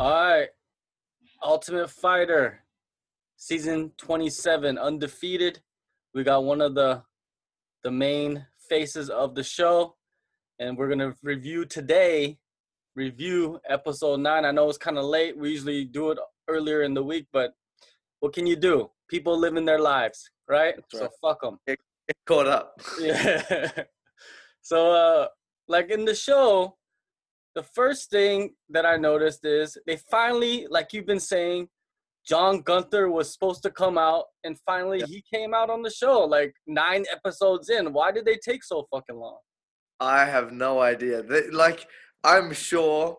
All right. Ultimate Fighter, season 27, undefeated. We got one of the the main faces of the show, and we're gonna review today. Review episode nine. I know it's kind of late. We usually do it earlier in the week, but what can you do? People living their lives, right? That's So fuck them. Get caught up. Yeah. so, uh, like in the show, the first thing that I noticed is they finally, like you've been saying, John Gunther was supposed to come out, and finally Yeah. he came out on the show, like nine episodes in. Why did they take so fucking long? I have no idea. They, like, I'm sure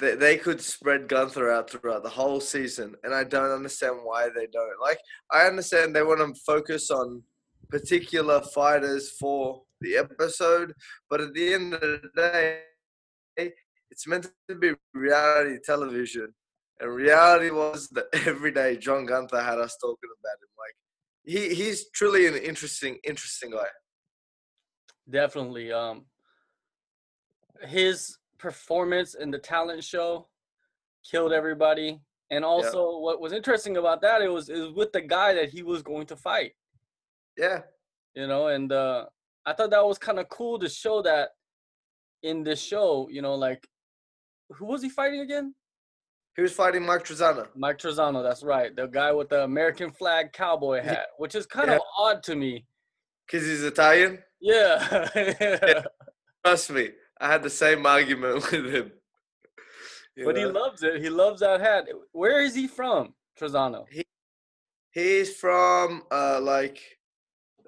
that they could spread Gunther out throughout the whole season, and I don't understand why they don't. Like, I understand they want to focus on particular fighters for the episode, but at the end of the day, it's meant to be reality television. And reality was that every day John Gunther had us talking about him. Like, he, he's truly an interesting, interesting guy. Definitely. Um, his performance in the talent show killed everybody. And also, what was interesting about that it was it was with the guy that he was going to fight. Yeah. you know and uh i thought that was kind of cool to show that in this show you know like who was he fighting again He was fighting Mike Trizano. mike Trizano, that's right the guy with the american flag cowboy hat which is kind Yeah. of odd to me Because he's Italian. yeah, Trust me, I had the same argument with him. You but he loves it he loves that hat where is he from Trizano? he's from uh like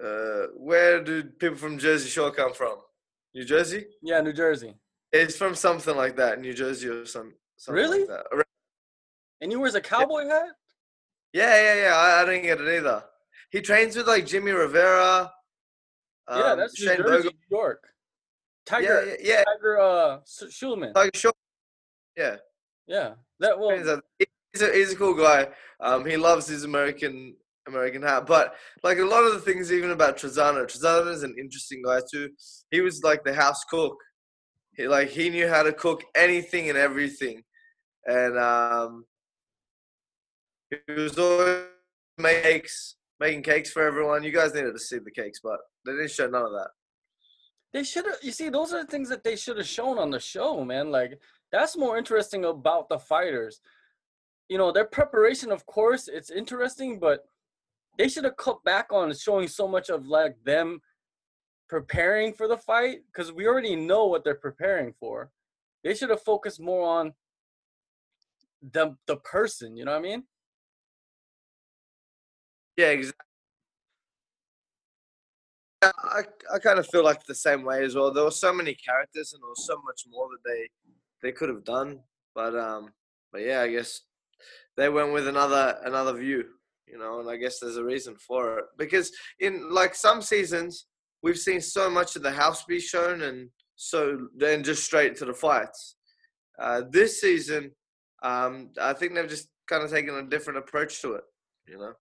uh where do people from Jersey Shore come from? New Jersey? yeah new jersey He's from something like that, New Jersey or some. something Really? Like that. And he wears a cowboy hat Yeah, yeah, yeah. I, I didn't get it either. He trains with like Jimmy Rivera. yeah um, that's new jersey Bogle. new york tiger Yeah, yeah, yeah. tiger uh Schulmann Like sure. Yeah. yeah that well He's a, he's a he's a cool guy. Um, he loves his American American hat, but like a lot of the things, even about Trizano, Trizano is an interesting guy too. He was like the house cook. He like he knew how to cook anything and everything, and um, he was always making cakes, making cakes for everyone. You guys needed to see the cakes, but they didn't show none of that. They should have. You see, those are the things that they should have shown on the show, man. Like that's more interesting about the fighters. You know, their preparation, of course, it's interesting, but they should have cut back on showing so much of like them preparing for the fight because we already know what they're preparing for. They should have focused more on the the person. You know what I mean? Yeah, exactly. I, I kind of feel like the same way as well. There were so many characters and there was so much more that they they could have done. But um but yeah, I guess they went with another another view, you know, and I guess there's a reason for it. Because in like some seasons we've seen so much of the house be shown and so then just straight to the fights. Uh, this season, um, I think they've just kind of taken a different approach to it, you know.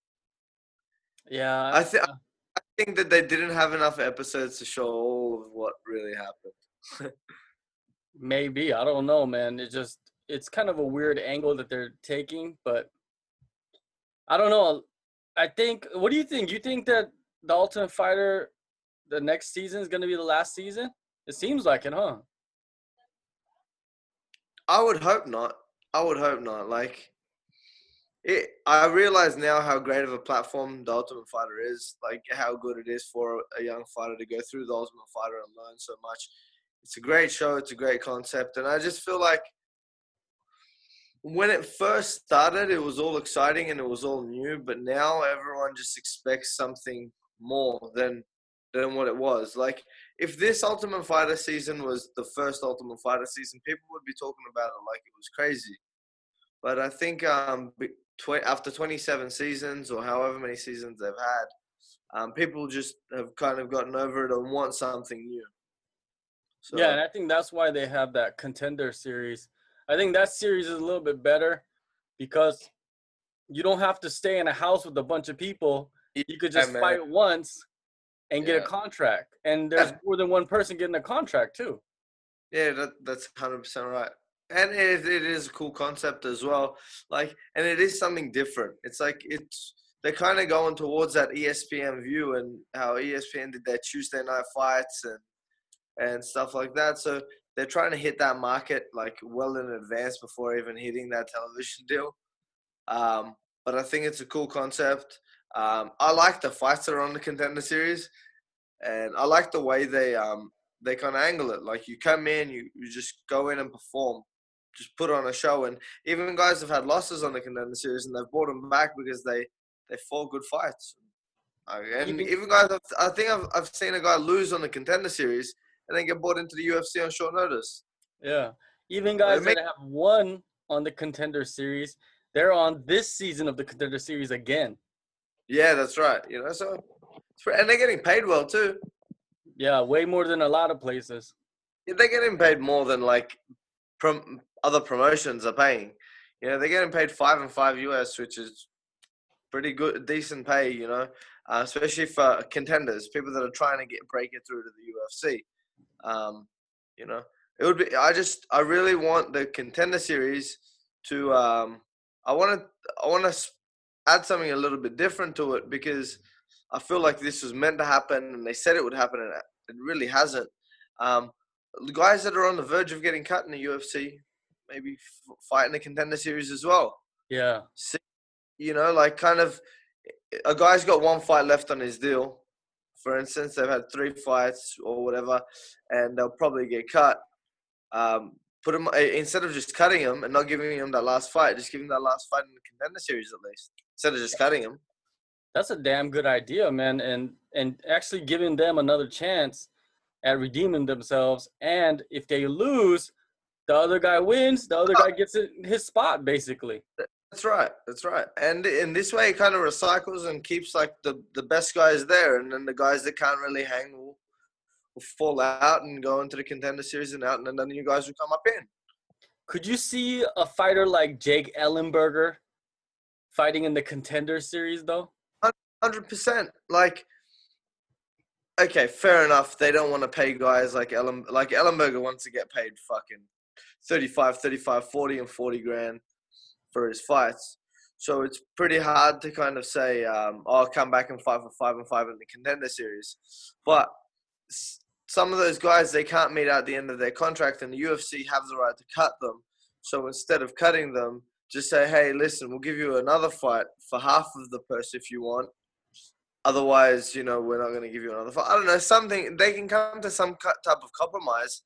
Yeah. I think I think that they didn't have enough episodes to show all of what really happened. Maybe I don't know, man. It just it's kind of a weird angle that they're taking, but I don't know. I think. What do you think? You think that the Ultimate Fighter, the next season is gonna be the last season? It seems like it, huh? I would hope not. I would hope not. Like, it. I realize now how great of a platform the Ultimate Fighter is. Like how good it is for a young fighter to go through the Ultimate Fighter and learn so much. It's a great show. It's a great concept, and I just feel like when it first started, it was all exciting and it was all new. But now everyone just expects something more than than what it was. Like if this Ultimate Fighter season was the first Ultimate Fighter season, people would be talking about it like it was crazy. But I think um, tw- after 27 seasons or however many seasons they've had, um, people just have kind of gotten over it and want something new. So, Yeah, and I think that's why they have that contender series. I think that series is a little bit better because you don't have to stay in a house with a bunch of people. You could just man. fight once and get a contract. And there's more than one person getting a contract too. yeah, that, that's 100% right. and it, it is a cool concept as well. Like, and it is something different. It's like it's they're kind of going towards that ESPN view and how ESPN did their Tuesday night fights and and stuff like that. So they're trying to hit that market like well in advance before even hitting that television deal. Um, but I think it's a cool concept. Um, I like the fights that are on the contender series, and I like the way they um, they kind of angle it. Like you come in, you, you just go in and perform, just put on a show. And even guys have had losses on the contender series, and they've brought them back because they they fought good fights. And even guys, I think I've I've seen a guy lose on the contender series and then get brought into the UFC on short notice. Yeah, even guys that have won on the contender series, they're on this season of the contender series again. Yeah, that's right. You know, so and they're getting paid well too. Yeah, way more than a lot of places. Yeah, they're getting paid more than like from other promotions are paying. You know, they're getting paid five and five US, which is pretty good, decent pay. You know, uh, especially for contenders, people that are trying to get break it through to the UFC. Um, you know, it would be. I just, I really want the contender series to. Um, I want to, I want to add something a little bit different to it because I feel like this was meant to happen, and they said it would happen, and it really hasn't. Um, the guys that are on the verge of getting cut in the UFC, maybe f- fight in the contender series as well. Yeah. You know, like kind of a guy's got one fight left on his deal. For instance, they've had three fights or whatever, and they'll probably get cut. Um, put him eh, instead of just cutting him and not giving him that last fight, just give giving that last fight in the contender series at least, instead of just cutting him that's a damn good idea, man. And and actually giving them another chance at redeeming themselves. And if they lose, the other guy wins. The other guy gets his spot, basically. That's right. That's right. And in this way, it kind of recycles and keeps like the the best guys there, and then the guys that can't really hang will, fall out and go into the contender series and out, and then you guys will come up in. Could you see a fighter like Jake Ellenberger fighting in the contender series, though? Hundred percent. Like, okay, fair enough. They don't want to pay guys like Ellen, like Ellenberger wants to get paid fucking 35, 35, 40 and 40 grand for his fights. So it's pretty hard to kind of say, um, oh, I'll come back and fight for five and five in the contender series. But some of those guys, they can't meet out the end of their contract, and the UFC have the right to cut them. So instead of cutting them, just say, hey, listen, we'll give you another fight for half of the purse if you want, Otherwise, you know, we're not going to give you another fight. I don't know, something, they can come to some type of compromise.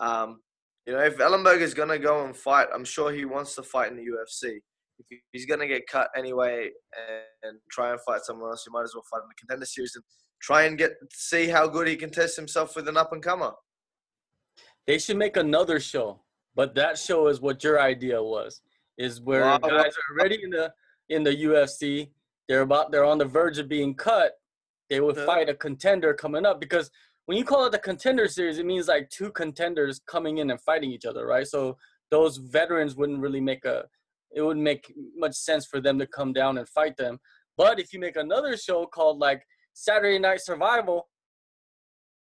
Um, you know, if Ellenberger is going to go and fight, I'm sure he wants to fight in the UFC. If he's going to get cut anyway and, and try and fight someone else, he might as well fight in the contender series and try and get see how good he can test himself with an up and comer. They should make another show, but that show is what your idea was. Is where well, guys are already in the in the UFC they're about they're on the verge of being cut, they would yeah. fight a contender coming up because when you call it the contender series, it means like two contenders coming in and fighting each other, right? So those veterans wouldn't really make a it wouldn't make much sense for them to come down and fight them. But if you make another show called like Saturday Night Survival,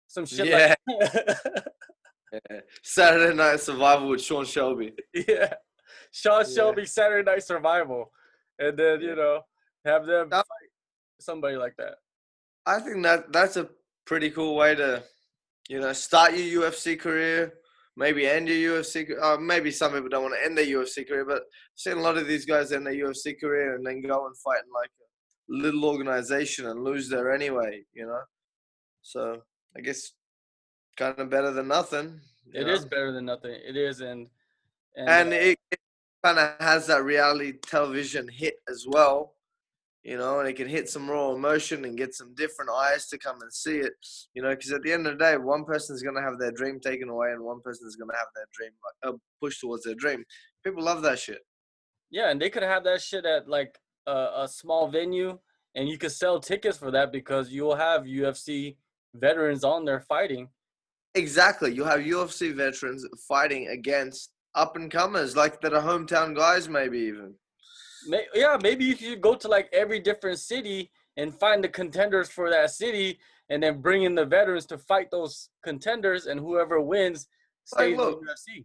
some shit yeah. like yeah. Saturday Night Survival with Sean Shelby. Yeah. Sean yeah. Shelby Saturday Night Survival. And then, you know, have them that, fight somebody like that. I think that that's a pretty cool way to, you know, start your UFC career. Maybe end your UFC. Uh, maybe some people don't want to end their UFC career, but I've seen a lot of these guys end their UFC career and then go and fight in like a little organization and lose there anyway. You know, so I guess kind of better than nothing. It know? is better than nothing. It is, and and, and uh, it, it kind of has that reality television hit as well you know, and it can hit some raw emotion and get some different eyes to come and see it, you know, because at the end of the day, one person is going to have their dream taken away and one person is going to have their dream uh, pushed towards their dream. People love that shit. Yeah, and they could have that shit at like a, a small venue and you could sell tickets for that because you'll have UFC veterans on there fighting. Exactly. you'll have UFC veterans fighting against up and comers, like that are hometown guys, maybe even yeah, maybe you should go to like every different city and find the contenders for that city, and then bring in the veterans to fight those contenders, and whoever wins stays like, look, in the UFC.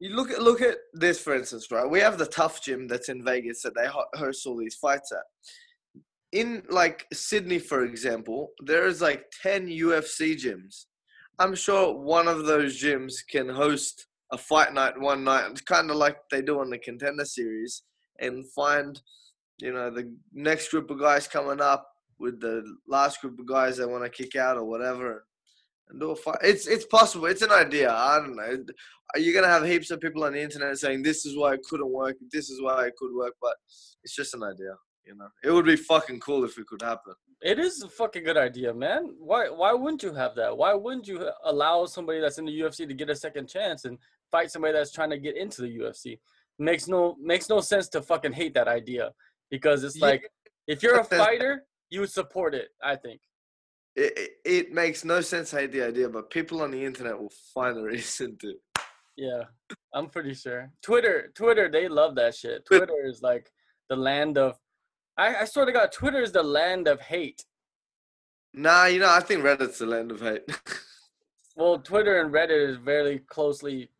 You look at look at this for instance, right? We have the Tough Gym that's in Vegas that they host all these fights at. In like Sydney, for example, there is like ten UFC gyms. I'm sure one of those gyms can host a fight night one night. It's kind of like they do on the Contender Series, and find, you know, the next group of guys coming up with the last group of guys they want to kick out or whatever, do a fight. It's it's possible. It's an idea. I don't know. Are You're gonna have heaps of people on the internet saying this is why it couldn't work. This is why it could work, but it's just an idea. You know, it would be fucking cool if it could happen. It is a fucking good idea, man. Why why wouldn't you have that? Why wouldn't you allow somebody that's in the UFC to get a second chance and fight somebody that's trying to get into the UFC? Makes no makes no sense to fucking hate that idea because it's Yeah, like if you're a fighter, you would support it. I think. It, it, makes no sense to hate the idea, but people on the internet will find a reason to. Yeah, I'm pretty sure. Twitter, Twitter, they love that shit. Twitter- Twitter is like the land of. I, I swear to God, Twitter is the land of hate. Nah, you know, I think Reddit's the land of hate. Well, Twitter and Reddit is very closely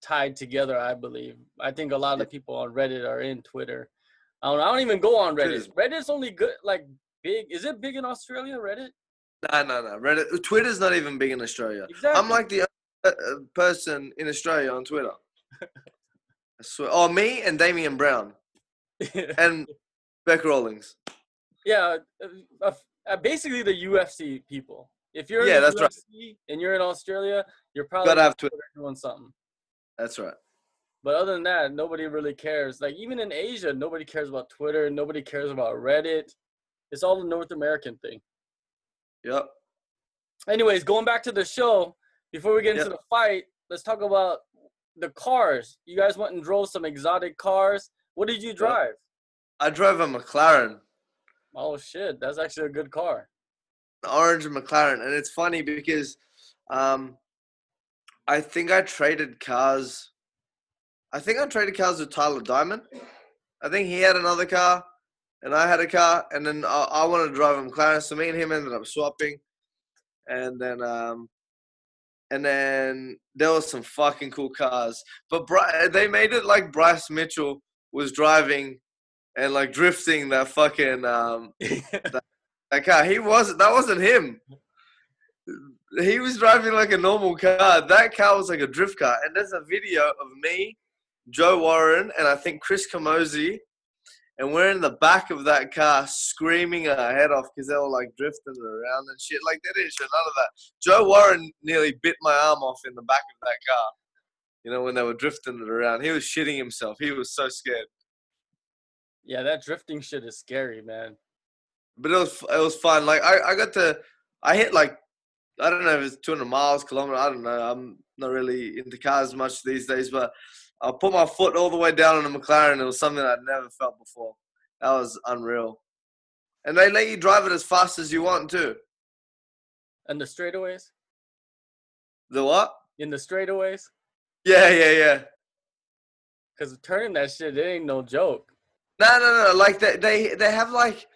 tied together. I believe. I think a lot of people on Reddit are in Twitter. I don't. I don't even go on Reddit. Reddit's only good, like big. Is it big in Australia? Reddit? Nah, no, no. Reddit, Twitter's not even big in Australia. Exactly. I'm like the uh, uh, person in Australia on Twitter. I swear. Oh, me and Damien Brown and Bec Rawlings. yeah, uh, uh, uh, basically the UFC people. If you're Yeah, in the that's right. UFC and you're in Australia, you're probably Gotta have Twitter. Twitter doing something. That's right. But other than that, nobody really cares. Like even in Asia, nobody cares about Twitter. Nobody cares about Reddit. It's all the North American thing. Yep. Anyways, going back to the show, before we get into Yep. the fight, let's talk about the cars. You guys went and drove some exotic cars. What did you drive? I drove a McLaren, Oh shit, that's actually a good car. an orange McLaren, and it's funny because um, I think I traded cars. I think I traded cars with Tyler Diamond. I think he had another car, and I had a car, and then I, I wanted to drive a McLaren, so me and him ended up swapping, and then um, and then there was some fucking cool cars, but Bri- they made it like Bryce Mitchell was driving and like drifting that fucking um, that car. He wasn't. That wasn't him. He was driving like a normal car. That car was like a drift car. And there's a video of me, Joe Warren, and I think Chris Camozzi, and we're in the back of that car screaming our head off because they were like drifting around and shit. Like they didn't show none of that. Joe Warren nearly bit my arm off in the back of that car. You know when they were drifting it around, he was shitting himself. He was so scared. yeah, that drifting shit is scary, man. but it was it was fun. Like I, I got to I hit like I don't know if it's 200 miles kilometer. I don't know. I'm not really into cars much these days, but I put my foot all the way down on the McLaren. It was something I'd never felt before. That was unreal. And they let you drive it as fast as you want too. And the straightaways? The what? In the straightaways? Yeah, yeah, yeah. Cause turning that shit, it ain't no joke. No, no, no. Like they, they, they have like,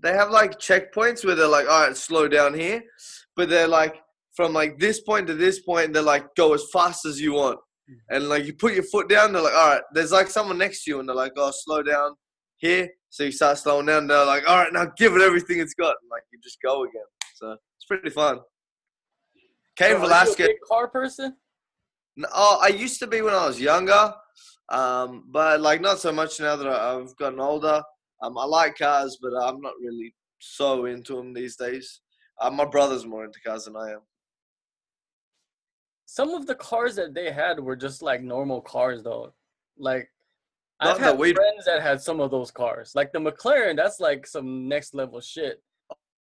they have like checkpoints where they're like, all right, slow down here, but they're like from like this point to this point, they're like, go as fast as you want, and like you put your foot down, they're like, all right, there's like someone next to you, and they're like, oh, slow down here, so you start slowing down. They're like, all right, now give it everything it's got, and like you just go again. So it's pretty fun. Cain So, are you a Velasquez. big car person? No, Oh, I used to be when I was younger, um, but like not so much now that I've gotten older. Um, I like cars, but I'm not really so into them these days. Uh, my brother's more into cars than I am. Some of the cars that they had were just like normal cars, though. Like I've had friends that had some of those cars. Like the McLaren, that's like some next level shit.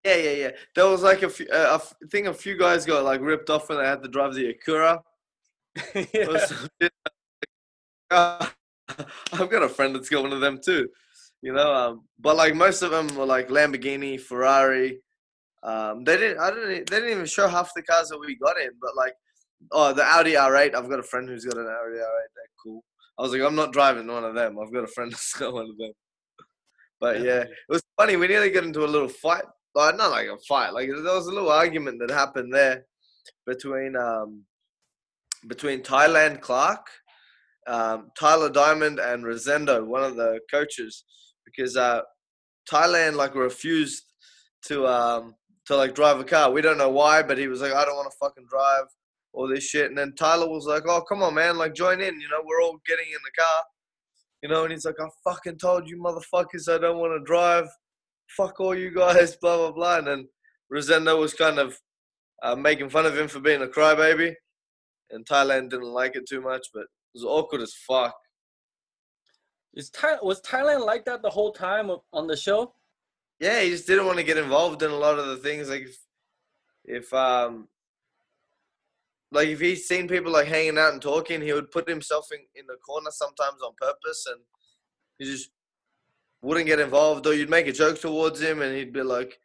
Yeah, yeah, yeah. There was like a few. Uh, I think a few guys got like ripped off when they had to drive the Acura. Yeah. some shit. I've got a friend that's got one of them too. You know, um, but like most of them were like Lamborghini, Ferrari. Um, they didn't. I didn't. They didn't even show half the cars that we got in. But like, oh, the Audi R8. I've got a friend who's got an Audi R8. They're cool. I was like, I'm not driving one of them. I've got a friend that's got one of them. But yeah, it was funny. We nearly got into a little fight. Like, not like a fight. Like there was a little argument that happened there between um between Thailand Clark um, Tyler Diamond and Rosendo, one of the coaches, because uh, Thailand like refused to um, to like drive a car. We don't know why, but he was like, I don't want to fucking drive all this shit. And then Tyler was like, Oh, come on, man, like join in. You know, we're all getting in the car. You know, and he's like, I fucking told you, motherfuckers, I don't want to drive. Fuck all you guys, blah blah blah. And then Rosendo was kind of uh, making fun of him for being a crybaby, and Thailand didn't like it too much, but it was awkward as fuck. Is Thai- was Thailand like that the whole time on the show? Yeah, he just didn't want to get involved in a lot of the things. Like if, if um, like if he's seen people like hanging out and talking, he would put himself in, in the corner sometimes on purpose, and he just wouldn't get involved. Or you'd make a joke towards him, and he'd be like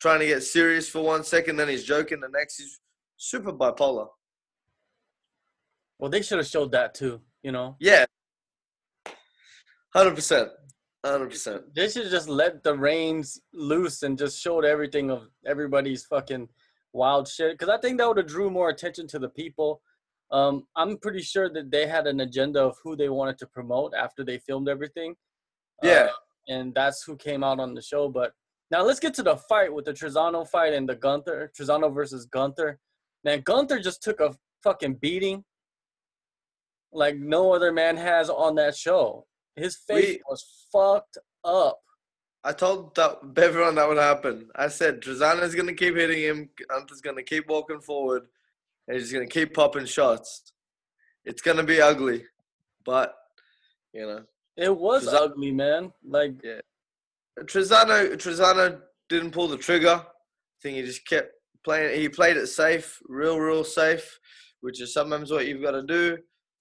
trying to get serious for one second, then he's joking the next. He's super bipolar. Well, they should have showed that too. You know. Yeah. Hundred percent. Hundred percent. They should just let the reins loose and just showed everything of everybody's fucking wild shit. Because I think that would have drew more attention to the people. Um, I'm pretty sure that they had an agenda of who they wanted to promote after they filmed everything. Yeah. Uh, and that's who came out on the show. But now let's get to the fight with the Trizano fight and the Gunther Trizano versus Gunther. Man, Gunther just took a fucking beating like no other man has on that show. His face we, was fucked up. I told that, everyone that would happen. I said Trizano's gonna keep hitting him. Gunther's gonna keep walking forward, and he's gonna keep popping shots. It's gonna be ugly, but you know. It was Trizano, ugly, man. Like yeah. Trizano Trizano didn't pull the trigger. I think he just kept playing. He played it safe, real, real safe, which is sometimes what you've got to do.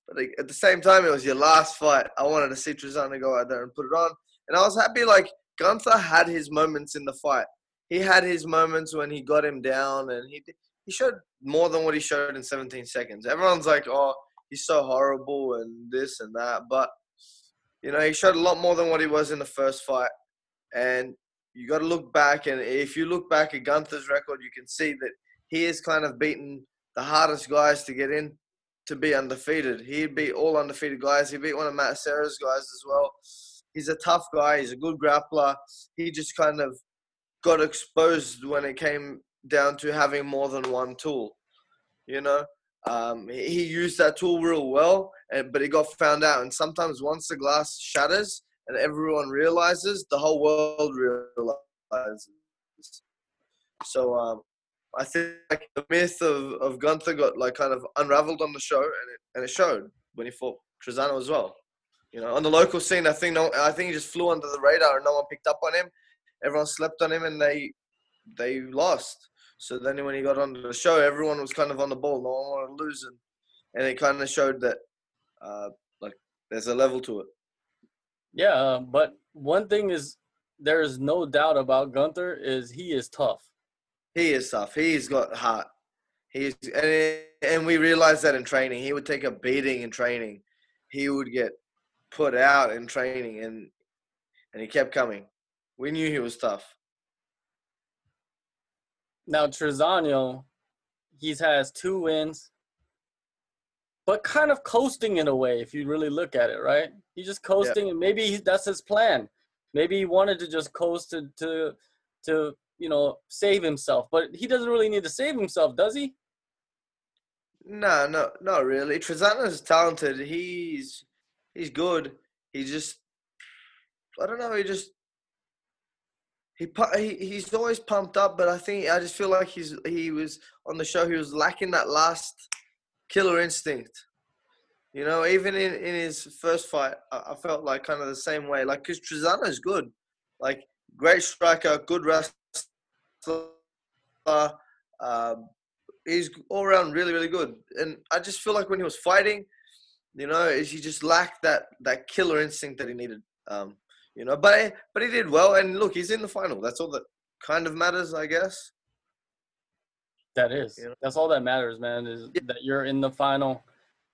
But at the same time, it was your last fight. I wanted to see Trizano go out there and put it on. And I was happy, like, Gunther had his moments in the fight. He had his moments when he got him down and he he showed more than what he showed in 17 seconds. Everyone's like, oh, he's so horrible and this and that. But, you know, he showed a lot more than what he was in the first fight. And you got to look back. And if you look back at Gunther's record, you can see that he has kind of beaten the hardest guys to get in to be undefeated. He beat all undefeated guys. He beat one of Matt Serra's guys as well. He's a tough guy. He's a good grappler. He just kind of got exposed when it came down to having more than one tool. You know, um, he used that tool real well, and, but he got found out. And sometimes once the glass shatters and everyone realizes, the whole world realizes. So um, I think like, the myth of, of Gunther got like kind of unraveled on the show, and it, and it showed when he fought Trizano as well. You know, on the local scene, I think no, I think he just flew under the radar, and no one picked up on him. Everyone slept on him, and they they lost. So then when he got onto the show, everyone was kind of on the ball. No one wanted to lose, and and it kind of showed that uh, like there's a level to it. Yeah, uh, but one thing is there is no doubt about Gunther is he is tough. He is tough. He's got heart. He's and and we realized that in training. He would take a beating in training. He would get put out in training, and and he kept coming. We knew he was tough. Now Trizano, he's has two wins, but kind of coasting in a way. If you really look at it, right? He's just coasting, yeah. and maybe he, that's his plan. Maybe he wanted to just coast to to to you know, save himself. But he doesn't really need to save himself, does he? No, no, not really. Trizano's talented. He's he's good. He just I don't know. He just he, he he's always pumped up, but I think I just feel like he's he was on the show. He was lacking that last killer instinct. You know, even in, in his first fight, I, I felt like kind of the same way. Like, because Trizano's good, like great striker, good wrestler, um, he's all around really, really good. And I just feel like when he was fighting, you know, is he just lacked that that killer instinct that he needed. Um, you know, but but he did well. And look, he's in the final. That's all that kind of matters, I guess. That is. You know? That's all that matters, man. Is yeah. that you're in the final.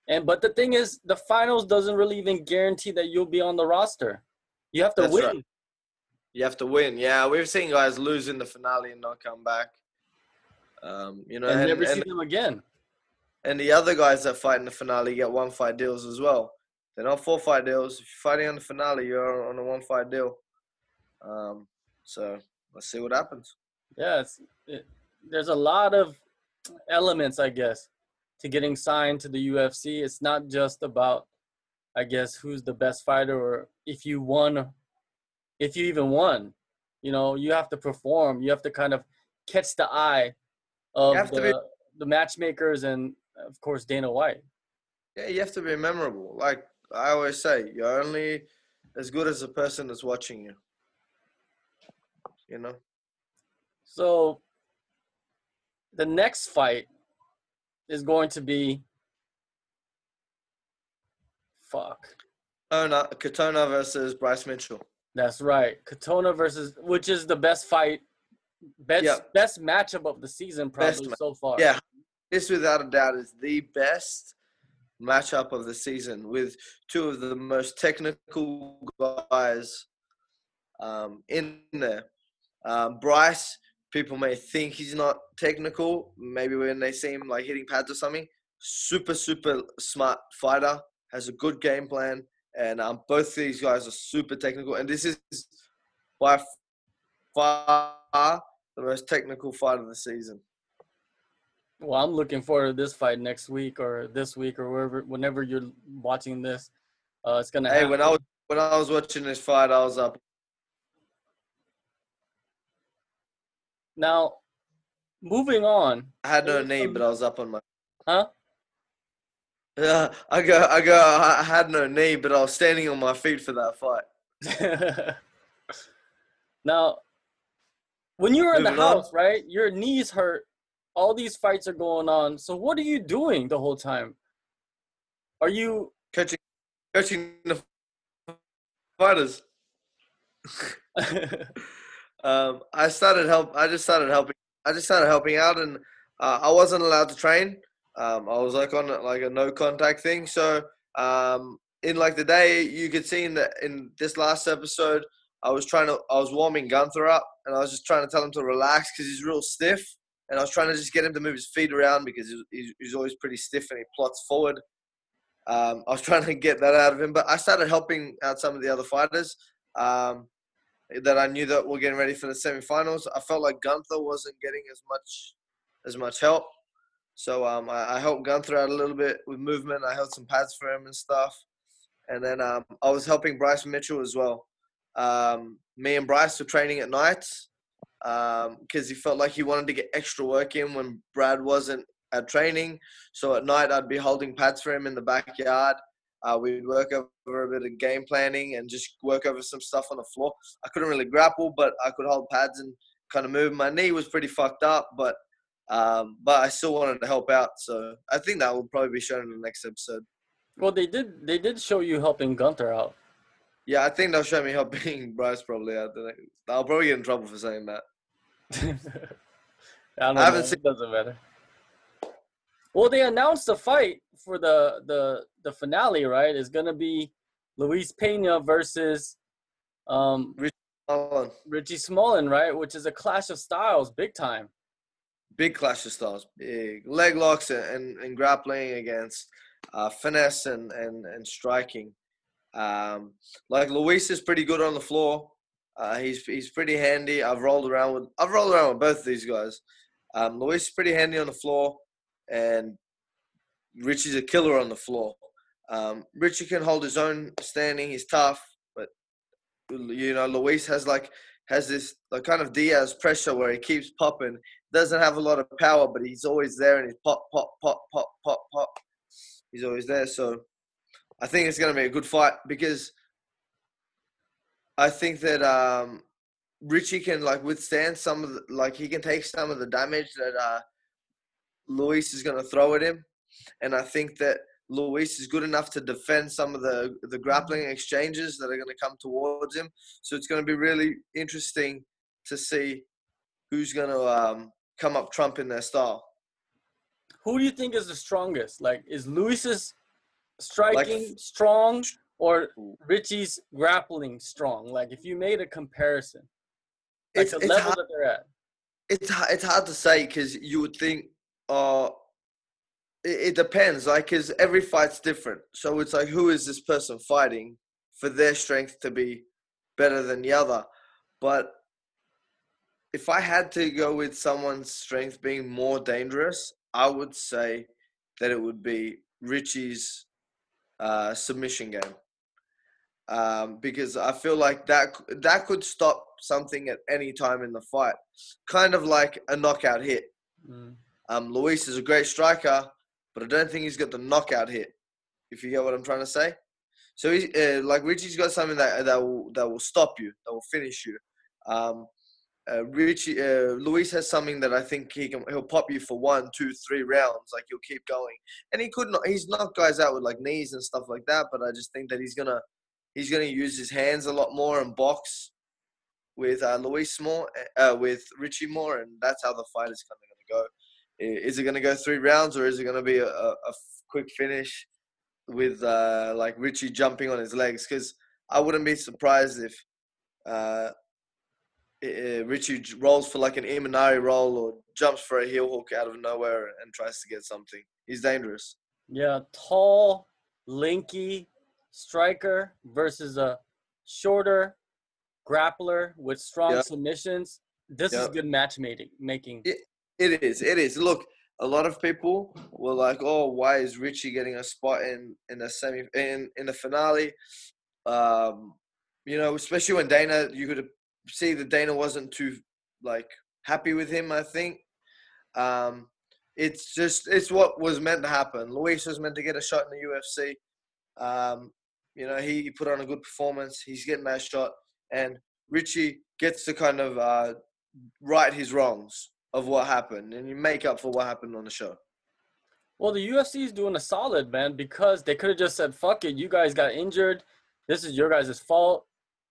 And but the thing is, the finals doesn't really even guarantee that you'll be on the roster. You have to That's win. Right. You have to win. Yeah, we've seen guys lose in the finale and not come back. Um, you know, and, and never and, see them again. And the other guys that fight in the finale get one fight deals as well. They're not four fight deals. If you're fighting on the finale, you're on a one fight deal. Um, so let's see what happens. Yeah, it's, it, there's a lot of elements, I guess, to getting signed to the UFC. It's not just about, I guess, who's the best fighter or if you won, if you even won. You know, you have to perform. You have to kind of catch the eye of the, be- the matchmakers and, of course, Dana White. Yeah, you have to be memorable. Like I always say, you're only as good as the person that's watching you. You know? So the next fight is going to be fuck. Oh no, Katona versus Bryce Mitchell. That's right. Katona versus which is the best fight best yep. best matchup of the season probably best so far. Yeah. This without a doubt is the best matchup of the season with two of the most technical guys um, in there. Um, Bryce, people may think he's not technical, maybe when they see him like hitting pads or something. Super, super smart fighter, has a good game plan, and um, both these guys are super technical. And this is by far the most technical fight of the season. Well, I'm looking forward to this fight next week or this week or wherever, whenever you're watching this. Uh, it's gonna. Hey, happen. when I was when I was watching this fight, I was up. Now, moving on. I had no knee, but I was up on my. Huh? Yeah, I go, I go. I had no knee, but I was standing on my feet for that fight. now, when you were in the house, right? Your knees hurt all these fights are going on. So what are you doing the whole time? Are you catching coaching the fighters? um, I started help. I just started helping. I just started helping out, and uh, I wasn't allowed to train. Um, I was like on like a no contact thing. So um, in like the day, you could see in the in this last episode, I was trying to I was warming Gunther up, and I was just trying to tell him to relax because he's real stiff and I was trying to just get him to move his feet around because he's, he's always pretty stiff and he plots forward. Um, I was trying to get that out of him, but I started helping out some of the other fighters um, that I knew that were getting ready for the semifinals. I felt like Gunther wasn't getting as much as much help, so um, I, I, helped Gunther out a little bit with movement. I held some pads for him and stuff, and then um, I was helping Bryce Mitchell as well. Um, me and Bryce were training at nights because um, he felt like he wanted to get extra work in when Brad wasn't at training. So at night, I'd be holding pads for him in the backyard. Uh, we'd work over a bit of game planning and just work over some stuff on the floor. I couldn't really grapple, but I could hold pads and kind of move. My knee was pretty fucked up, but um, but I still wanted to help out. So I think that will probably be shown in the next episode. Well, they did. They did show you helping Gunther out. Yeah, I think they'll show me how being Bryce probably out. I'll probably get in trouble for saying that. I, I haven't know. seen. It doesn't matter. Well, they announced the fight for the the the finale, right? Is gonna be Luis Pena versus um Richie Smullen. Richie right? Which is a clash of styles, big time. Big clash of styles, big leg locks and, and, and grappling against uh, finesse and, and, and striking. Um, like Luis is pretty good on the floor. Uh, he's he's pretty handy. I've rolled around with I've rolled around with both of these guys. Um, Luis is pretty handy on the floor, and Richie's a killer on the floor. Um, Richie can hold his own standing. He's tough, but you know Luis has like has this like kind of Diaz pressure where he keeps popping. Doesn't have a lot of power, but he's always there and he's pop pop pop pop pop pop. He's always there. So I think it's going to be a good fight because I think that um, Richie can like withstand some of the, like he can take some of the damage that uh, Luis is going to throw at him, and I think that Luis is good enough to defend some of the the grappling exchanges that are going to come towards him. So it's going to be really interesting to see who's going to um, come up trump in their style. Who do you think is the strongest? Like, is Luis's striking like, strong or Richie's grappling strong? Like if you made a comparison, like it's, the it's level hard, that they're at. It's it's hard to say because you would think, uh, it, it depends, like, because every fight's different. So it's like, who is this person fighting for their strength to be better than the other? But if I had to go with someone's strength being more dangerous, I would say that it would be Richie's uh, submission game. Um, because I feel like that that could stop something at any time in the fight, kind of like a knockout hit. Mm. Um, Luis is a great striker, but I don't think he's got the knockout hit. If you get what I'm trying to say, so he's uh, like Richie's got something that that will that will stop you, that will finish you. Um, uh, Richie uh, Luis has something that I think he can he'll pop you for one, two, three rounds. Like he'll keep going, and he could not. He's knocked guys out with like knees and stuff like that. But I just think that he's gonna he's gonna use his hands a lot more and box with uh, Luis more, uh, with Richie more, and that's how the fight is kind of gonna go. Is it gonna go three rounds or is it gonna be a, a quick finish with uh, like Richie jumping on his legs? Because I wouldn't be surprised if uh, uh, Richie rolls for like an Imanari roll or jumps for a heel hook out of nowhere and tries to get something. He's dangerous. Yeah, tall, linky striker versus a shorter grappler with strong yep. submissions. This yep. is good matchmaking. Making it, it is. It is. Look, a lot of people were like, "Oh, why is Richie getting a spot in in the semi in in the finale?" Um, you know, especially when Dana, you could see that Dana wasn't too like happy with him. I think um, it's just it's what was meant to happen. Luis was meant to get a shot in the UFC. Um, you know, he, put on a good performance. He's getting that shot, and Richie gets to kind of uh, right his wrongs of what happened, and you make up for what happened on the show. Well, the UFC is doing a solid, man, because they could have just said, "Fuck it, you guys got injured. This is your guys' fault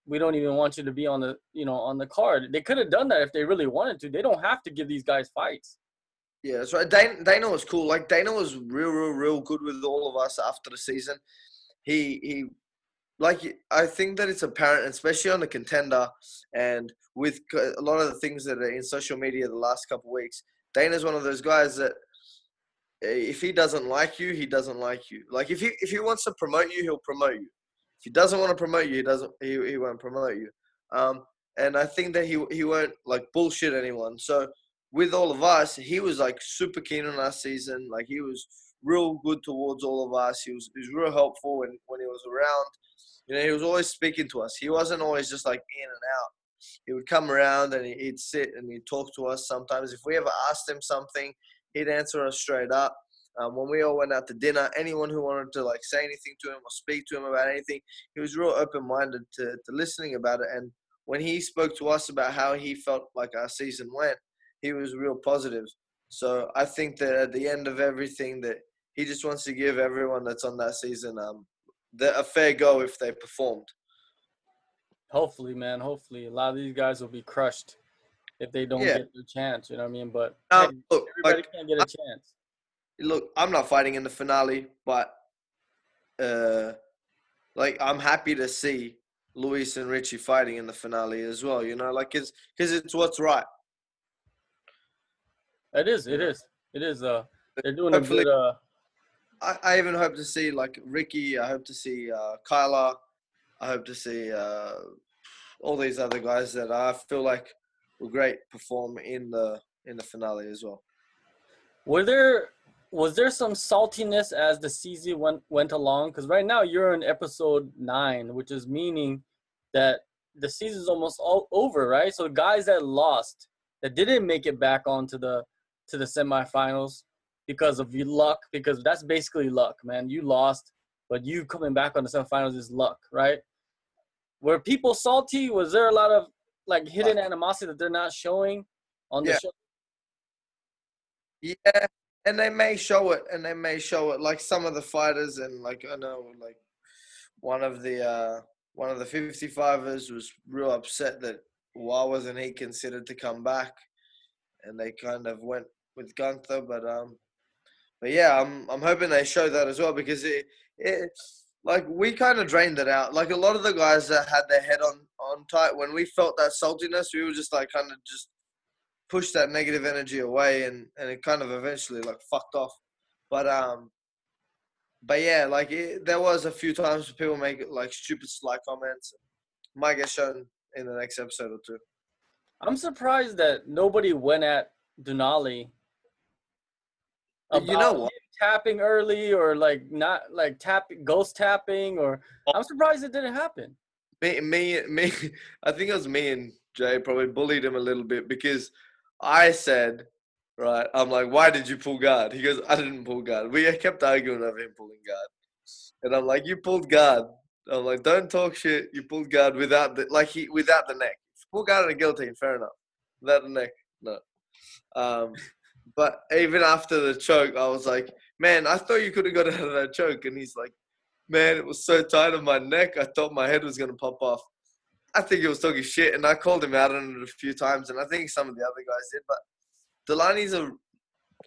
we don't even want you to be on the you know on the card. They could have done that if they really wanted to. They don't have to give these guys fights. Yeah, that's right. Dana, Dana was cool. Like Dana was real, real, real good with all of us after the season. He he, like I think that it's apparent, especially on the contender, and with a lot of the things that are in social media the last couple weeks. Dana's one of those guys that eh, if he doesn't like you, he doesn't like you. Like if he if he wants to promote you, he'll promote you he doesn't want to promote you, he doesn't. He, he won't promote you. Um, and I think that he he won't like bullshit anyone. So with all of us, he was like super keen on our season. Like he was real good towards all of us. He was he was real helpful when when he was around. You know, he was always speaking to us. He wasn't always just like in and out. He would come around and he'd sit and he'd talk to us. Sometimes, if we ever asked him something, he'd answer us straight up. Um, when we all went out to dinner, anyone who wanted to like say anything to him or speak to him about anything, he was real open-minded to, to listening about it. And when he spoke to us about how he felt like our season went, he was real positive. So I think that at the end of everything, that he just wants to give everyone that's on that season um, the, a fair go if they performed. Hopefully, man. Hopefully, a lot of these guys will be crushed if they don't yeah. get their chance. You know what I mean? But um, look, everybody like, can't get a chance look, I'm not fighting in the finale, but uh, like I'm happy to see Luis and Richie fighting in the finale as well. You know, like it's because it's what's right. It is. It is. It is. Uh, they're doing Hopefully, a good. Uh... I, I even hope to see like Ricky. I hope to see uh, Kyler. I hope to see uh, all these other guys that I feel like will great perform in the in the finale as well. Were there was there some saltiness as the season went went along? Because right now you're in episode nine, which is meaning that the season's almost all over, right? So guys that lost, that didn't make it back onto the to the semifinals because of your luck, because that's basically luck, man. You lost, but you coming back on the semifinals is luck, right? Were people salty? Was there a lot of like hidden uh. animosity that they're not showing on the yeah. show? Yeah, and they may show it, and they may show it like some of the fighters, and like I know, like one of the uh, one of the 55ers was real upset that why wasn't he considered to come back, and they kind of went with Gunther, but um, but yeah, I'm I'm hoping they show that as well because it it like we kind of drained it out. Like a lot of the guys that had their head on on tight when we felt that saltiness, we were just like kind of just push that negative energy away and, and it kind of eventually like fucked off. But um, but yeah, like it, there was a few times where people make like stupid sly comments. Might get shown in the next episode or two. I'm surprised that nobody went at Denali. You know what? Tapping early or like not like tapping ghost tapping or. I'm surprised it didn't happen. Me, me, me. I think it was me and Jay probably bullied him a little bit because I said, right, I'm like, why did you pull guard? He goes, I didn't pull guard. We kept arguing over him pulling guard, and I'm like, you pulled guard. I'm like, don't talk shit. You pulled guard without the like he without the neck. Pull guard and a guillotine, fair enough. Without the neck, no. Um, but even after the choke, I was like, man, I thought you could have got out of that choke, and he's like. Man, it was so tight on my neck. I thought my head was gonna pop off. I think he was talking shit, and I called him out on it a few times, and I think some of the other guys did. But Delaney's a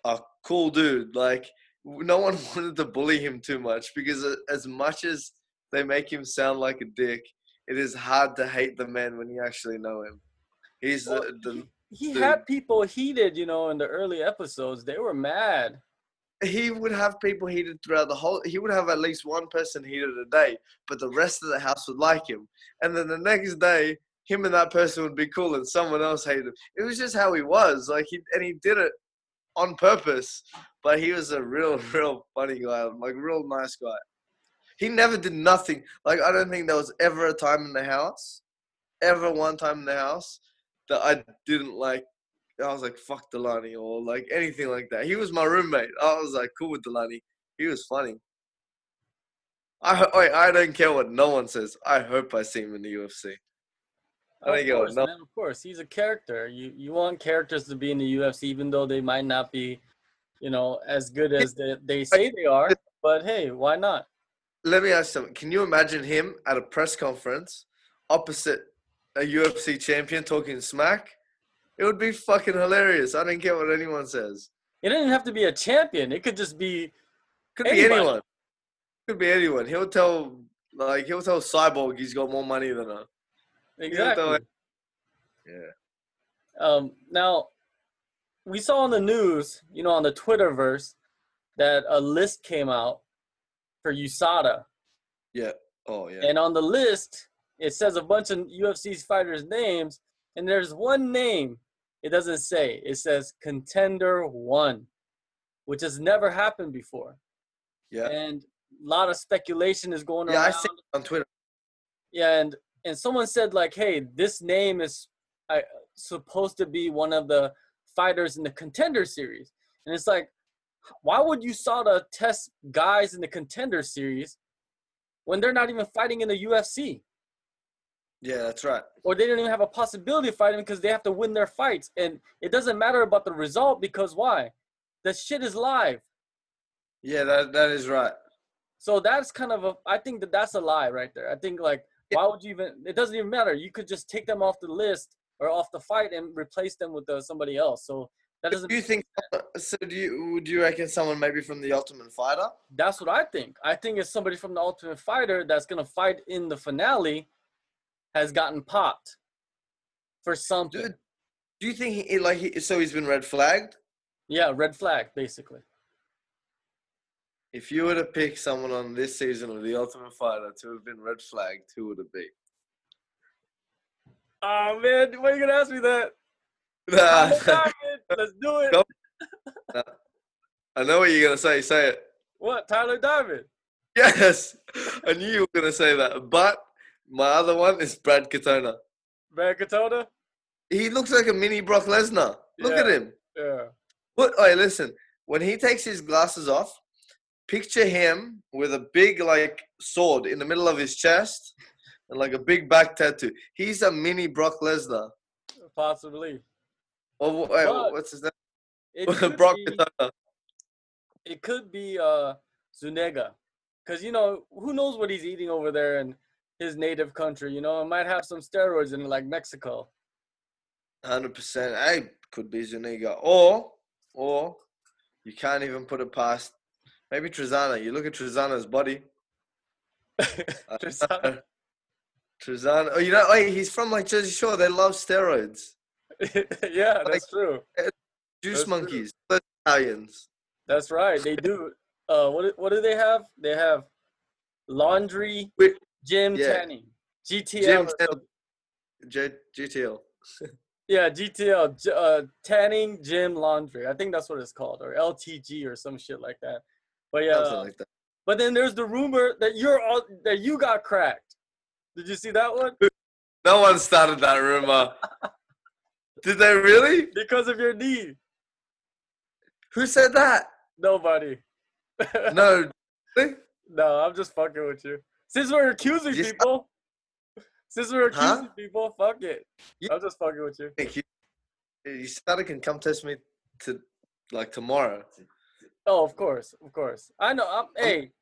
a cool dude. Like no one wanted to bully him too much because as much as they make him sound like a dick, it is hard to hate the man when you actually know him. He's Well, the, the He Dude. had people heated, you know, in the early episodes. They were mad. He would have people heated throughout the whole. He would have at least one person heated a day, but the rest of the house would like him. And then the next day, him and that person would be cool, and someone else hated him. It was just how he was. Like he and he did it on purpose. But he was a real, real funny guy, like real nice guy. He never did nothing. Like I don't think there was ever a time in the house, ever one time in the house that I didn't like I was like, fuck Delaney or like anything like that. He was my roommate. I was like, cool with Delaney. He was funny. I wait, I don't care what no one says. I hope I see him in the UFC. I Of don't course, no. man, of course. He's a character. You you want characters to be in the UFC, even though they might not be, you know, as good as they, they say they are. But hey, why not? Let me ask something. Can you imagine him at a press conference opposite a UFC champion talking smack? It would be fucking hilarious. I don't care what anyone says. It didn't have to be a champion. It could just be Could be anyone. Could be anyone. He'll tell like he'll tell Cyborg he's got more money than her. exactly. Yeah. Um, now, we saw on the news, you know, on the Twitterverse, that a list came out for USADA, Yeah. Oh yeah. and on the list it says a bunch of UFC fighters' names, and there's one name it doesn't say. It says Contender One, which has never happened before, Yeah. and a lot of speculation is going Yeah, I see it on Twitter. Yeah, and and someone said like, "Hey, this name is uh, supposed to be one of the fighters in the contender series," and it's like, why would you sort of test guys in the contender series when they're not even fighting in the UFC Yeah, that's right. or they don't even have a possibility of fighting because they have to win their fights, and it doesn't matter about the result because why? The shit is live. Yeah, that that is right. So that's kind of a. I think that that's a lie right there. I think like, why would you even? It doesn't even matter. You could just take them off the list or off the fight and replace them with uh, somebody else. So that doesn't. Do you think? So do you? Would you reckon someone maybe from the Ultimate Fighter? That's what I think. I think it's somebody from the Ultimate Fighter that's gonna fight in the finale, has gotten popped for something. Dude, do you think he like he, so he's been red flagged? Yeah, red flag basically. If you were to pick someone on this season of the Ultimate Fighter to have been red flagged, who would it be? Oh man, why are you gonna ask me that? Tyler Nah, Let's do it. Go. I know what you're gonna say. Say it. What? Tyler Diamond. Yes, I knew you were gonna say that. But my other one is Brad Katona. Brad Katona? He looks like a mini Brock Lesnar. Look at him. Yeah. What? Oh, listen. When he takes his glasses off, picture him with a big like sword in the middle of his chest and like a big back tattoo. He's a mini Brock Lesnar. Possibly. Oh, wait, But- what's his name? It Brock be, Katona. it could be uh Zuniga. Cause you know, who knows what he's eating over there in his native country, you know, it might have some steroids in it like Mexico. Hundred percent. Hey, could be Zuniga, or or you can't even put it past maybe Trizano. You look at Trizano's body. I don't Trizano. Trizano. Oh, you know, hey, he's from like Jersey Shore. They love steroids. yeah, that's true. Juice That's monkeys. They're Italians. That's right. They do. Uh, what do- what do they have? They have laundry, Wait, gym, yeah. tanning, GTL. Or tanning. some- GTL. yeah, GTL, j- uh, tanning, gym laundry. I think that's what it's called, or LTG or some shit like that. But yeah, like that. but then there's the rumor that you're all, that you got cracked. Did you see that one? No one started that rumor. Did they really? Because of your knee. Who said that? Nobody. No. Really? No, I'm just fucking with you. Since we're accusing s- people, since we're Huh? accusing people, fuck it. You- I'm just fucking with you. Thank you, you started can come test me to like tomorrow. Oh, of course, of course. I know. I'm, hey,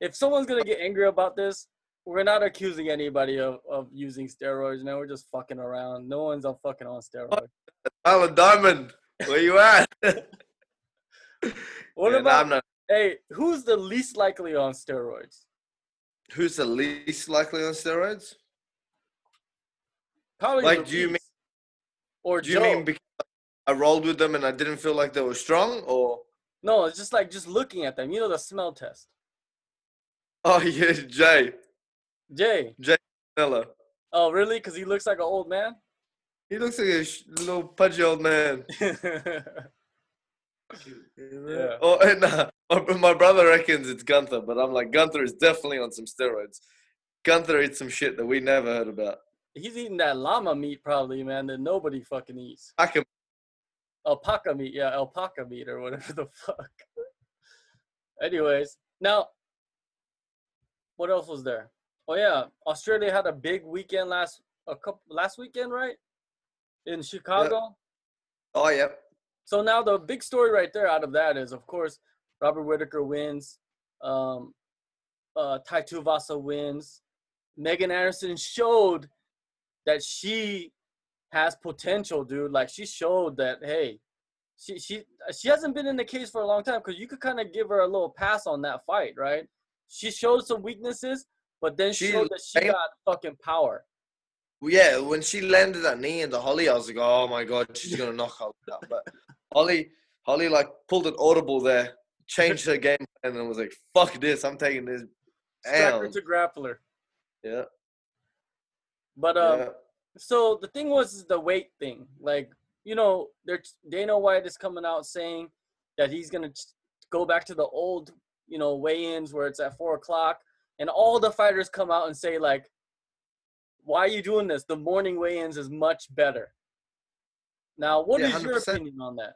if someone's gonna get angry about this, we're not accusing anybody of, of using steroids. Man, we're just fucking around. No one's on fucking on steroids. Alan Diamond, where you at? What Yeah, about hey? Who's the least likely on steroids? Who's the least likely on steroids? Probably Like, do you mean- or Do you Joe. mean because I rolled with them and I didn't feel like they were strong, or no? It's just like just looking at them. You know the smell test. oh yeah, Jay Jay. Jay Miller? Oh, really? Because he looks like an old man. He looks like a sh- little pudgy old man. Yeah. Oh, and uh, my- my brother reckons it's Gunther, but I'm like Gunther is definitely on some steroids. Gunther eats some shit that we never heard about. He's eating that llama meat probably, man, that nobody fucking eats. I can Alpaca meat, yeah, alpaca meat or whatever the fuck. Anyways, now what else was there? Oh yeah, Australia had a big weekend last a couple last weekend, right? In Chicago. Oh yeah. So now the big story right there out of that is, of course, Robert Whitaker wins. Um, uh, Tai Tuivasa wins. Megan Anderson showed that she has potential, dude. Like she showed that, hey, she she she hasn't been in the case for a long time because you could kind of give her a little pass on that fight, right? She showed some weaknesses, but then She showed that she got fucking power. Well, yeah, when she landed that knee into Holly, I was like, oh my god, she's gonna knock Holly out. But Holly, Holly like pulled an audible there, changed her game plan, and was like, fuck this, I'm taking this Striker to grappler. Yeah, But um, yeah. so the thing was is the weight thing. Like, you know, they're Dana White is coming out saying that he's gonna go back to the old, you know, weigh-ins where it's at four o'clock, and all the fighters come out and say like, "Why are you doing this? The morning weigh-ins is much better." Now, what is Yeah, your 100%. opinion on that?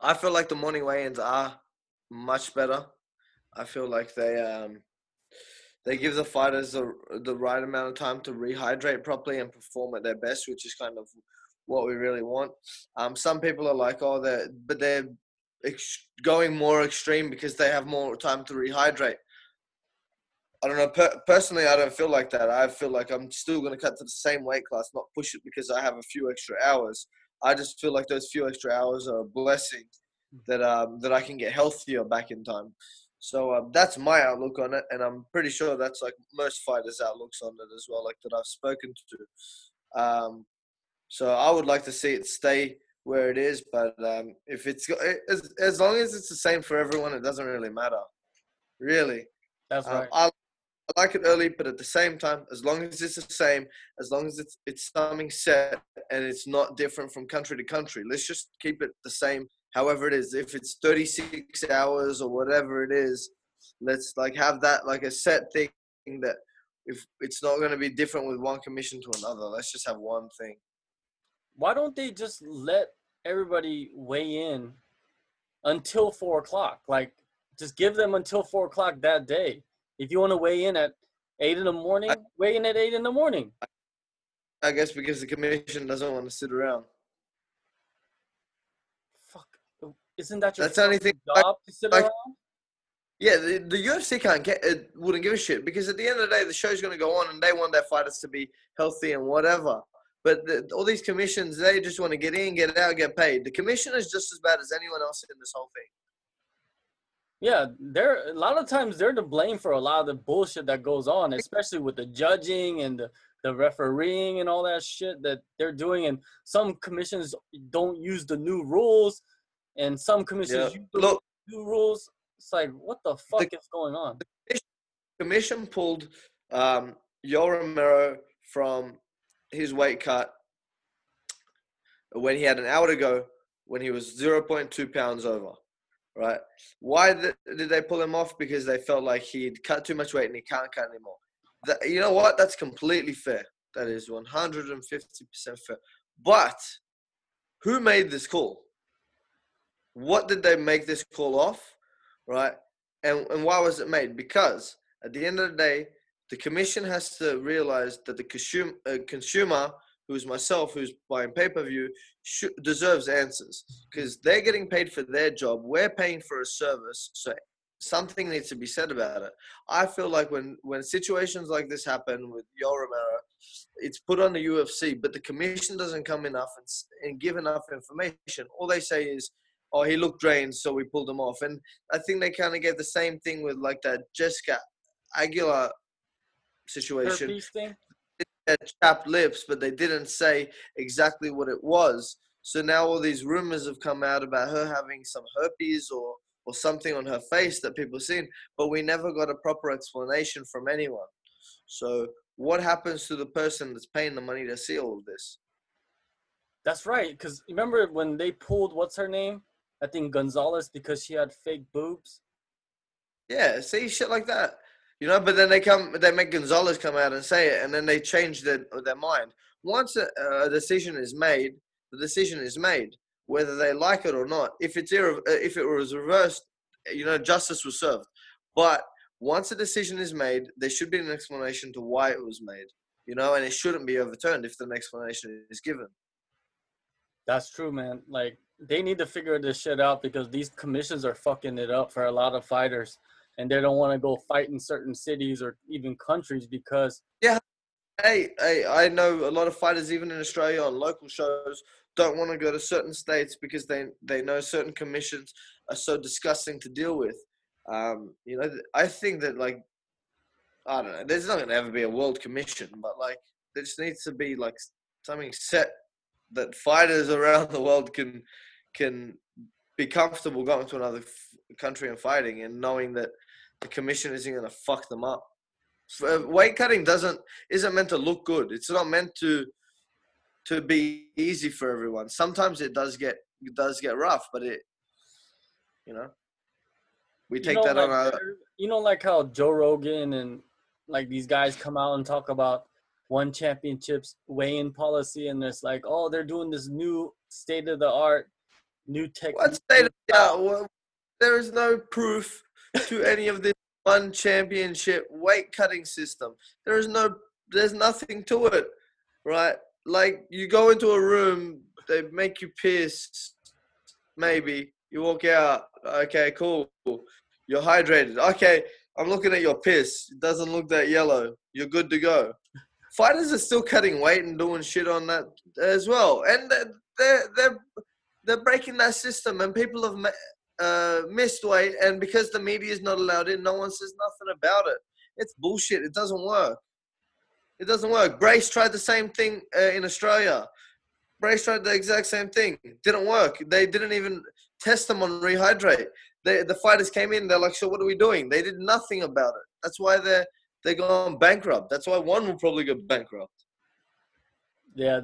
I feel like the morning weigh-ins are much better. I feel like they um they give the fighters the the right amount of time to rehydrate properly and perform at their best, which is kind of what we really want. Um, some people are like, oh, they're but they're ex- going more extreme because they have more time to rehydrate. I don't know. Per- personally, I don't feel like that. I feel like I'm still going to cut to the same weight class, not push it because I have a few extra hours. I just feel like those few extra hours are a blessing that um, that I can get healthier back in time. So um, that's my outlook on it, and I'm pretty sure that's like most fighters' outlooks on it as well, like that I've spoken to. Um, so I would like to see it stay where it is, but um, if it's as as long as it's the same for everyone, it doesn't really matter. Really, That's um, right. I like it early, but at the same time, as long as it's the same, as long as it's it's something set and it's not different from country to country, let's just keep it the same. However it is, if it's 36 hours or whatever it is, let's like have that like a set thing that if it's not going to be different with one commission to another, let's just have one thing. Why don't they just let everybody weigh in until four o'clock? Like, just give them until four o'clock that day. If you want to weigh in at eight in the morning, weigh in at eight in the morning. I guess because the commission doesn't want to sit around. Fuck, isn't that your That's the only fucking thing, like- job to sit like- around? Yeah, the, the UFC can't get it. Wouldn't give a shit because at the end of the day, the show's going to go on, and they want their fighters to be healthy and whatever. But the, all these commissions, they just want to get in, get out, get paid. The commission is just as bad as anyone else in this whole thing. Yeah, they're a lot of times they're to blame for a lot of the bullshit that goes on, especially with the judging and the, the refereeing and all that shit that they're doing. And some commissions don't use the new rules. and some commissions Yeah. use the Look, new rules. It's like, what the fuck is going on? The commission pulled um, Yoel Romero from his weight cut when he had an hour to go when he was 0.2 pounds over. Right? Why did they pull him off? Because they felt like he'd cut too much weight and he can't cut anymore. That, you know what? That's completely fair. That is 150% fair. But who made this call? What did they make this call off? Right? And, and why was it made? Because at the end of the day, the commission has to realize that the consumer, uh, consumer who's myself, who's buying pay per view, sh- deserves answers because they're getting paid for their job. We're paying for a service, so something needs to be said about it. I feel like when when situations like this happen with Yoel Romero, it's put on the UFC, but the commission doesn't come enough and, and give enough information. All they say is, "Oh, he looked drained, so we pulled him off." And I think they kind of gave the same thing with like that Jessica Aguilar situation. Had chapped lips, but they didn't say exactly what it was. So now all these rumors have come out about her having some herpes or or something on her face that people seen, but we never got a proper explanation from anyone. So what happens to the person that's paying the money to see all of this? That's right. Because remember when they pulled what's her name? I think Gonzalez because she had fake boobs. Yeah, see shit like that. You know, but then they come, they make Gonzalez come out and say it, and then they change their their mind. Once a, a decision is made, the decision is made, whether they like it or not. If it's irre- if it was reversed, you know, justice was served. But once a decision is made, there should be an explanation to why it was made. You know, and it shouldn't be overturned if an explanation is given. That's true, man. Like they need to figure this shit out because these commissions are fucking it up for a lot of fighters, and they don't want to go fight in certain cities or even countries because Hey, hey, I know a lot of fighters, even in Australia, on local shows, don't want to go to certain states because they they know certain commissions are so disgusting to deal with. Um, you know, I think that like, I don't know. There's not going to ever be a world commission, but like, there just needs to be like something set that fighters around the world can can be comfortable going to another f- country and fighting, and knowing that the commission isn't going to fuck them up. Uh, Weight cutting doesn't isn't meant to look good. It's not meant to to be easy for everyone. Sometimes it does get it does get rough, but it you know we you take know, that like, on our you know, like how Joe Rogan and like these guys come out and talk about one championships weigh-in policy, and it's like, oh, they're doing this new state of the art, new tech. what state of the art? Well, There is no proof to any of this one championship weight cutting system. There is no there's nothing to it. Right? Like you go into a room, they make you piss, maybe. You walk out, okay, cool. You're hydrated. Okay, I'm looking at your piss. It doesn't look that yellow. You're good to go. Fighters are still cutting weight and doing shit on that as well, and they're they're they're, breaking that system, and people have uh, missed weight, and because the media is not allowed in, no one says nothing about it. It's bullshit. It doesn't work. It doesn't work. Brace tried the same thing uh, in Australia. Brace tried the exact same thing. Didn't work. They didn't even test them on rehydrate. They, the fighters came in. They're like, "So what are we doing?" They did nothing about it. That's why they're they're gone bankrupt. That's why one will probably go bankrupt. Yeah,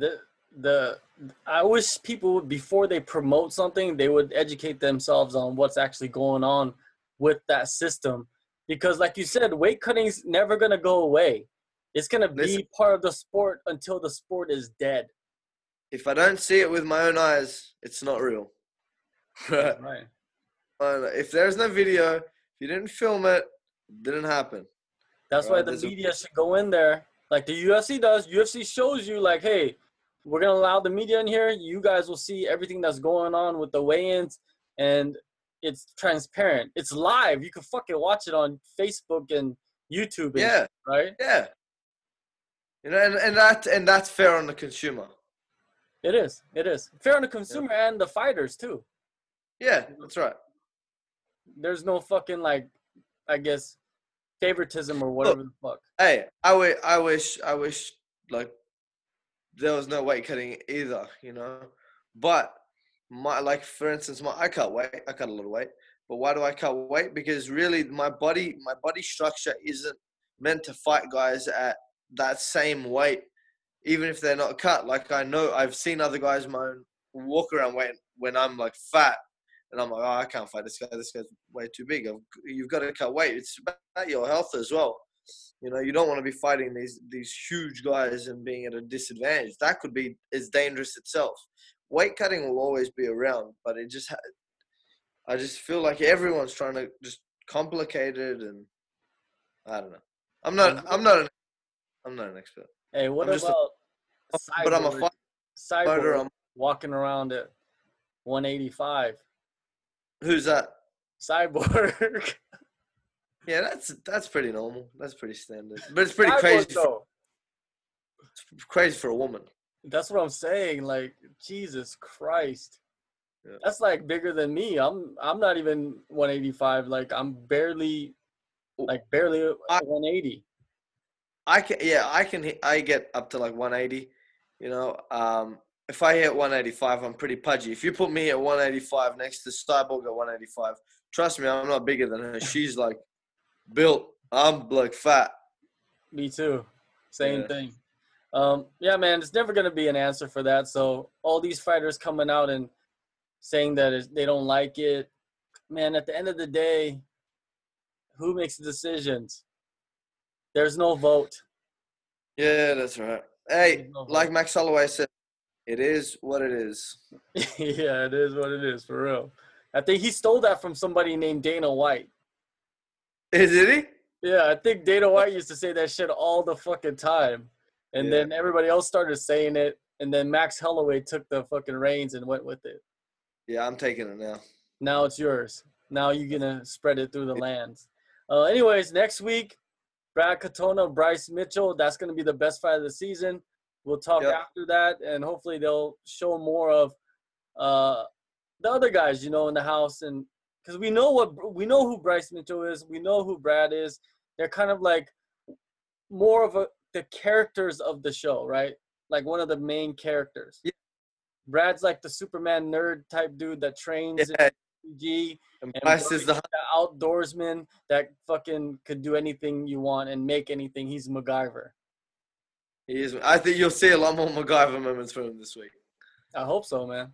the I wish people would before they promote something, they would educate themselves on what's actually going on with that system. Because like you said, weight cutting's never gonna go away. It's gonna be Listen- part of the sport until the sport is dead. If I don't see it with my own eyes, it's not real. Right. If there's no video, if you didn't film it, it didn't happen. That's why the there's a- media should go in there, like the UFC does. UFC shows you, like, hey, we're gonna allow the media in here. You guys will see everything that's going on with the weigh-ins, and it's transparent. It's live. You can fucking watch it on Facebook and YouTube. And Yeah, shit, right. yeah. You know, and, and that and that's fair on the consumer. It is. It is fair on the consumer and the fighters too. Yeah, that's right. There's no fucking like, I guess, favoritism or whatever the fuck. Hey, I wi- I wish, I wish, like, there was no weight cutting either, you know. But my like for instance, my I cut weight. I cut a little weight. But why do I cut weight? Because really, my body my body structure isn't meant to fight guys at that same weight, even if they're not cut. Like I know I've seen other guys moan walk around weight when I'm like fat, and I'm like, oh, I can't fight this guy. This guy's way too big. You've got to cut weight. It's about your health as well. You know, you don't want to be fighting these these huge guys and being at a disadvantage. That could be is dangerous itself. Weight cutting will always be around, but it just I just feel like everyone's trying to just complicate it, and I don't know. I'm not. I'm not an. I'm not an expert. Hey, what I'm about a- cyborg, but I'm a fighter. cyborg I'm- walking around at 185? Who's that? Cyborg. Yeah, that's that's pretty normal. That's pretty standard. But it's pretty crazy. For, it's crazy for a woman. That's what I'm saying. Like Jesus Christ. Yeah. That's like bigger than me. I'm I'm not even 185. Like I'm barely like barely I- 180. I can. Yeah, I can. I get up to like 180. You know, um, if I hit 185, I'm pretty pudgy. If you put me at 185 next to Cyborg at 185, trust me, I'm not bigger than her. She's like built. I'm like fat. Me too. Same Yeah. thing. Um, yeah, man, it's never gonna be an answer for that. So all these fighters coming out and saying that they don't like it, man. At the end of the day, who makes the decisions? There's no vote. Yeah, that's right. Hey, no like. Max Holloway said, it is what it is. yeah, it is what it is for real. I think he stole that from somebody named Dana White. Is it he? Yeah, I think Dana White used to say that shit all the fucking time. And Yeah. then everybody else started saying it. And then Max Holloway took the fucking reins and went with it. Yeah, I'm taking it now. Now it's yours. Now you're gonna spread it through the lands. Uh, anyways, next week, Brad Katona, Bryce Mitchell. That's gonna be the best fight of the season. We'll talk Yep. after that, and hopefully they'll show more of uh, the other guys, you know, in the house, and because we know what we know who Bryce Mitchell is, we know who Brad is. They're kind of like more of a the characters of the show, right? Like one of the main characters. Yeah. Brad's like the Superman nerd type dude that trains Yeah, in and and Bryce is the the outdoorsman that fucking could do anything you want and make anything. He's MacGyver. he is. I think you'll see a lot more MacGyver moments from him this week. I hope so, man.